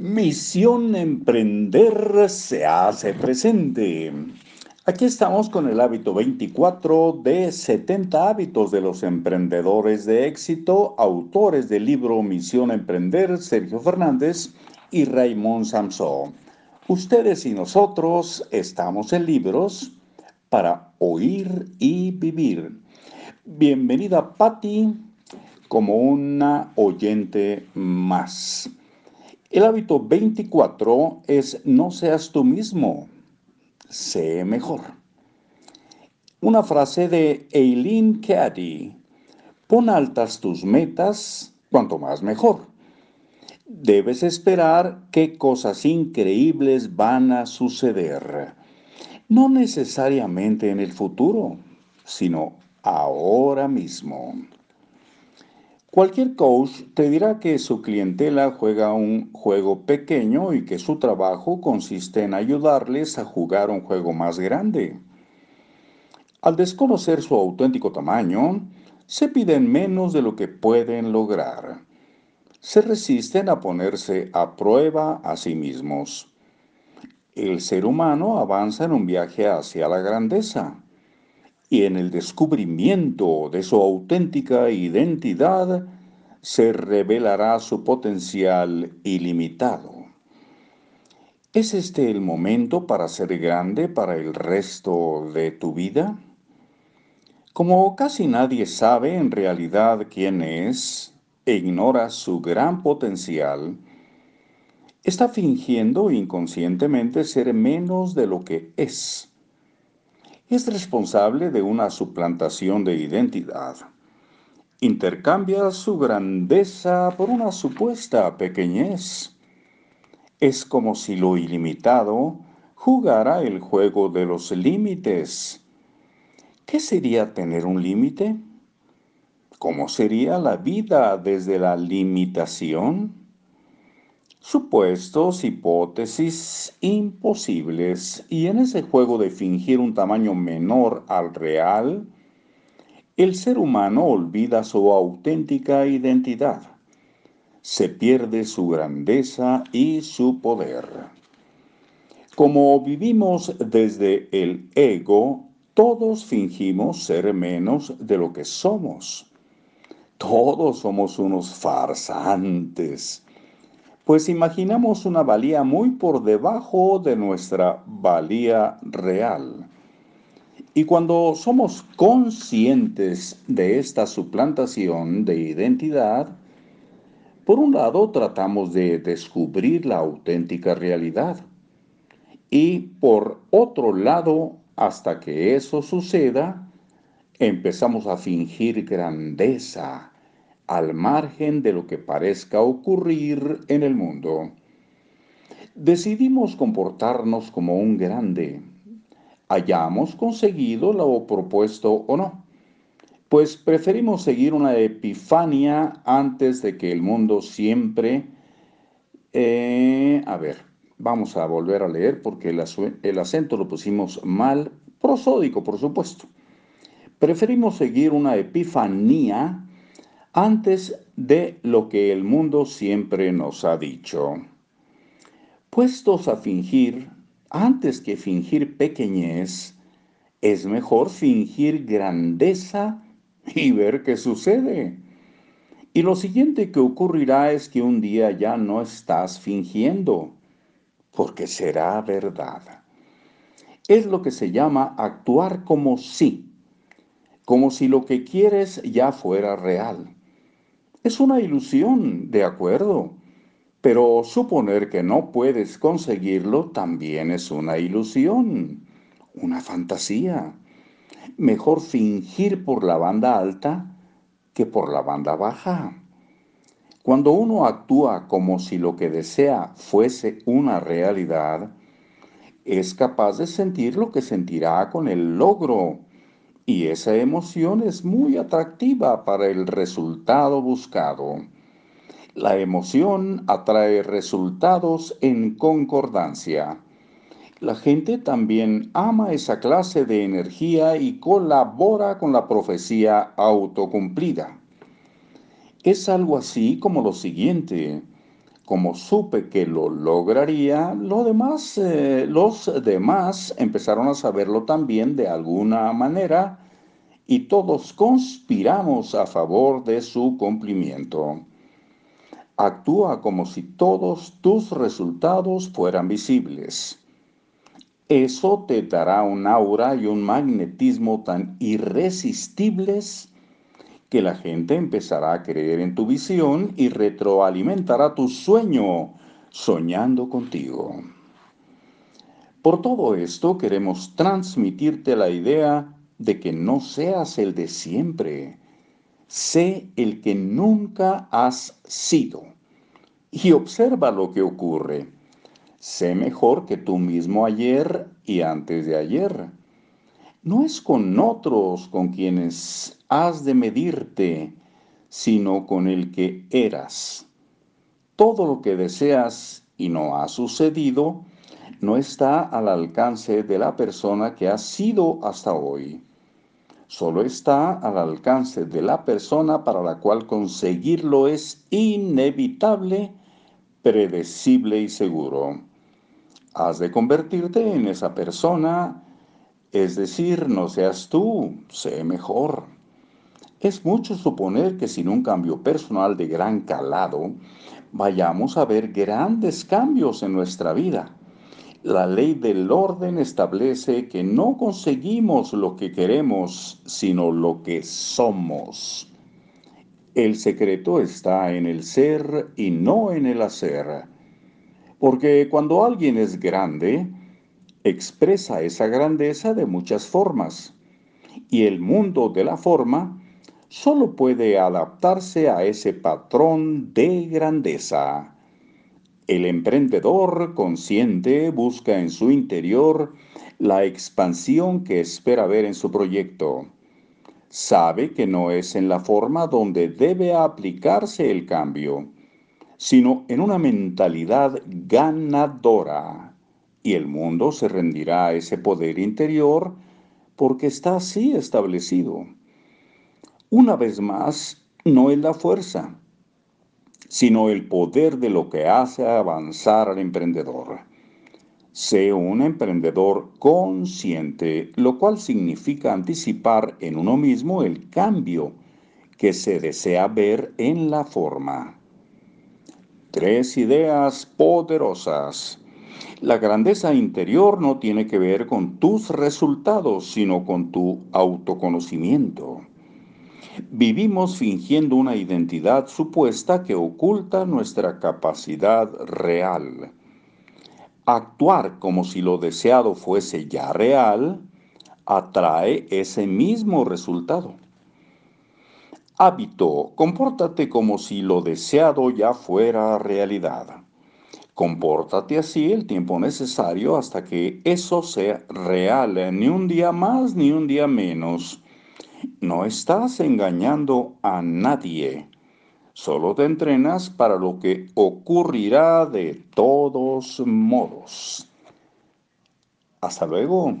Misión Emprender se hace presente. Aquí estamos con el hábito 24 de 70 hábitos de los emprendedores de éxito, autores del libro Misión Emprender, Sergio Fernández y Raymond Samson. Ustedes y nosotros estamos en libros para oír y vivir. Bienvenida Patti como una oyente más. El hábito 24 es no seas tú mismo, sé mejor. Una frase de Eileen Caddy. Pon altas tus metas, cuanto más mejor. Debes esperar qué cosas increíbles van a suceder. No necesariamente en el futuro, sino ahora mismo. Cualquier coach te dirá que su clientela juega un juego pequeño y que su trabajo consiste en ayudarles a jugar un juego más grande. Al desconocer su auténtico tamaño, se piden menos de lo que pueden lograr. Se resisten a ponerse a prueba a sí mismos. El ser humano avanza en un viaje hacia la grandeza y en el descubrimiento de su auténtica identidad se revelará su potencial ilimitado. ¿Es este el momento para ser grande para el resto de tu vida? Como casi nadie sabe en realidad quién es e ignora su gran potencial, está fingiendo inconscientemente ser menos de lo que es es responsable de una suplantación de identidad. Intercambia su grandeza por una supuesta pequeñez. Es como si lo ilimitado jugara el juego de los límites. ¿Qué sería tener un límite? ¿Cómo sería la vida desde la limitación? Supuestos, hipótesis imposibles, y en ese juego de fingir un tamaño menor al real, el ser humano olvida su auténtica identidad, se pierde su grandeza y su poder. Como vivimos desde el ego, todos fingimos ser menos de lo que somos. Todos somos unos farsantes pues imaginamos una valía muy por debajo de nuestra valía real. Y cuando somos conscientes de esta suplantación de identidad, por un lado tratamos de descubrir la auténtica realidad y por otro lado, hasta que eso suceda, empezamos a fingir grandeza, al margen de lo que parezca ocurrir en el mundo. Decidimos comportarnos como un grande, hayamos conseguido lo propuesto o no, pues preferimos seguir una epifania antes de que el mundo siempre... Eh, a ver, vamos a volver a leer porque el, el acento lo pusimos mal, prosódico por supuesto. Preferimos seguir una epifanía antes de lo que el mundo siempre nos ha dicho. Puestos a fingir, antes que fingir pequeñez, es mejor fingir grandeza y ver qué sucede. Y lo siguiente que ocurrirá es que un día ya no estás fingiendo, porque será verdad. Es lo que se llama actuar como si, como si lo que quieres ya fuera real. Es una ilusión, de acuerdo, pero suponer que no puedes conseguirlo también es una ilusión, una fantasía. Mejor fingir por la banda alta que por la banda baja. Cuando uno actúa como si lo que desea fuese una realidad, es capaz de sentir lo que sentirá con el logro y esa emoción es muy atractiva para el resultado buscado. La emoción atrae resultados en concordancia. La gente también ama esa clase de energía y colabora con la profecía autocumplida. Es algo así como lo siguiente. Como supe que lo lograría, eh, los demás empezaron a saberlo también de alguna manera y todos conspiramos a favor de su cumplimiento. Actúa como si todos tus resultados fueran visibles. Eso te dará un aura y un magnetismo tan irresistibles que la gente empezará a creer en tu visión y retroalimentará tu sueño soñando contigo. Por todo esto queremos transmitirte la idea de que no seas el de siempre, sé el que nunca has sido. Y observa lo que ocurre. Sé mejor que tú mismo ayer y antes de ayer. No es con otros con quienes has de medirte, sino con el que eras. Todo lo que deseas y no ha sucedido, no está al alcance de la persona que has sido hasta hoy. Solo está al alcance de la persona para la cual conseguirlo es inevitable, predecible y seguro. Has de convertirte en esa persona, es decir, no seas tú, sé mejor. Es mucho suponer que sin un cambio personal de gran calado, vayamos a ver grandes cambios en nuestra vida. La ley del orden establece que no conseguimos lo que queremos, sino lo que somos. El secreto está en el ser y no en el hacer. Porque cuando alguien es grande, expresa esa grandeza de muchas formas. Y el mundo de la forma solo puede adaptarse a ese patrón de grandeza. El emprendedor consciente busca en su interior la expansión que espera ver en su proyecto. Sabe que no es en la forma donde debe aplicarse el cambio, sino en una mentalidad ganadora. Y el mundo se rendirá a ese poder interior porque está así establecido. Una vez más, no es la fuerza, sino el poder de lo que hace avanzar al emprendedor. Sé un emprendedor consciente, lo cual significa anticipar en uno mismo el cambio que se desea ver en la forma. Tres ideas poderosas. La grandeza interior no tiene que ver con tus resultados, sino con tu autoconocimiento. Vivimos fingiendo una identidad supuesta que oculta nuestra capacidad real. Actuar como si lo deseado fuese ya real atrae ese mismo resultado. Hábito, compórtate como si lo deseado ya fuera realidad. Compórtate así el tiempo necesario hasta que eso sea real, ni un día más ni un día menos. No estás engañando a nadie. Solo te entrenas para lo que ocurrirá de todos modos. Hasta luego.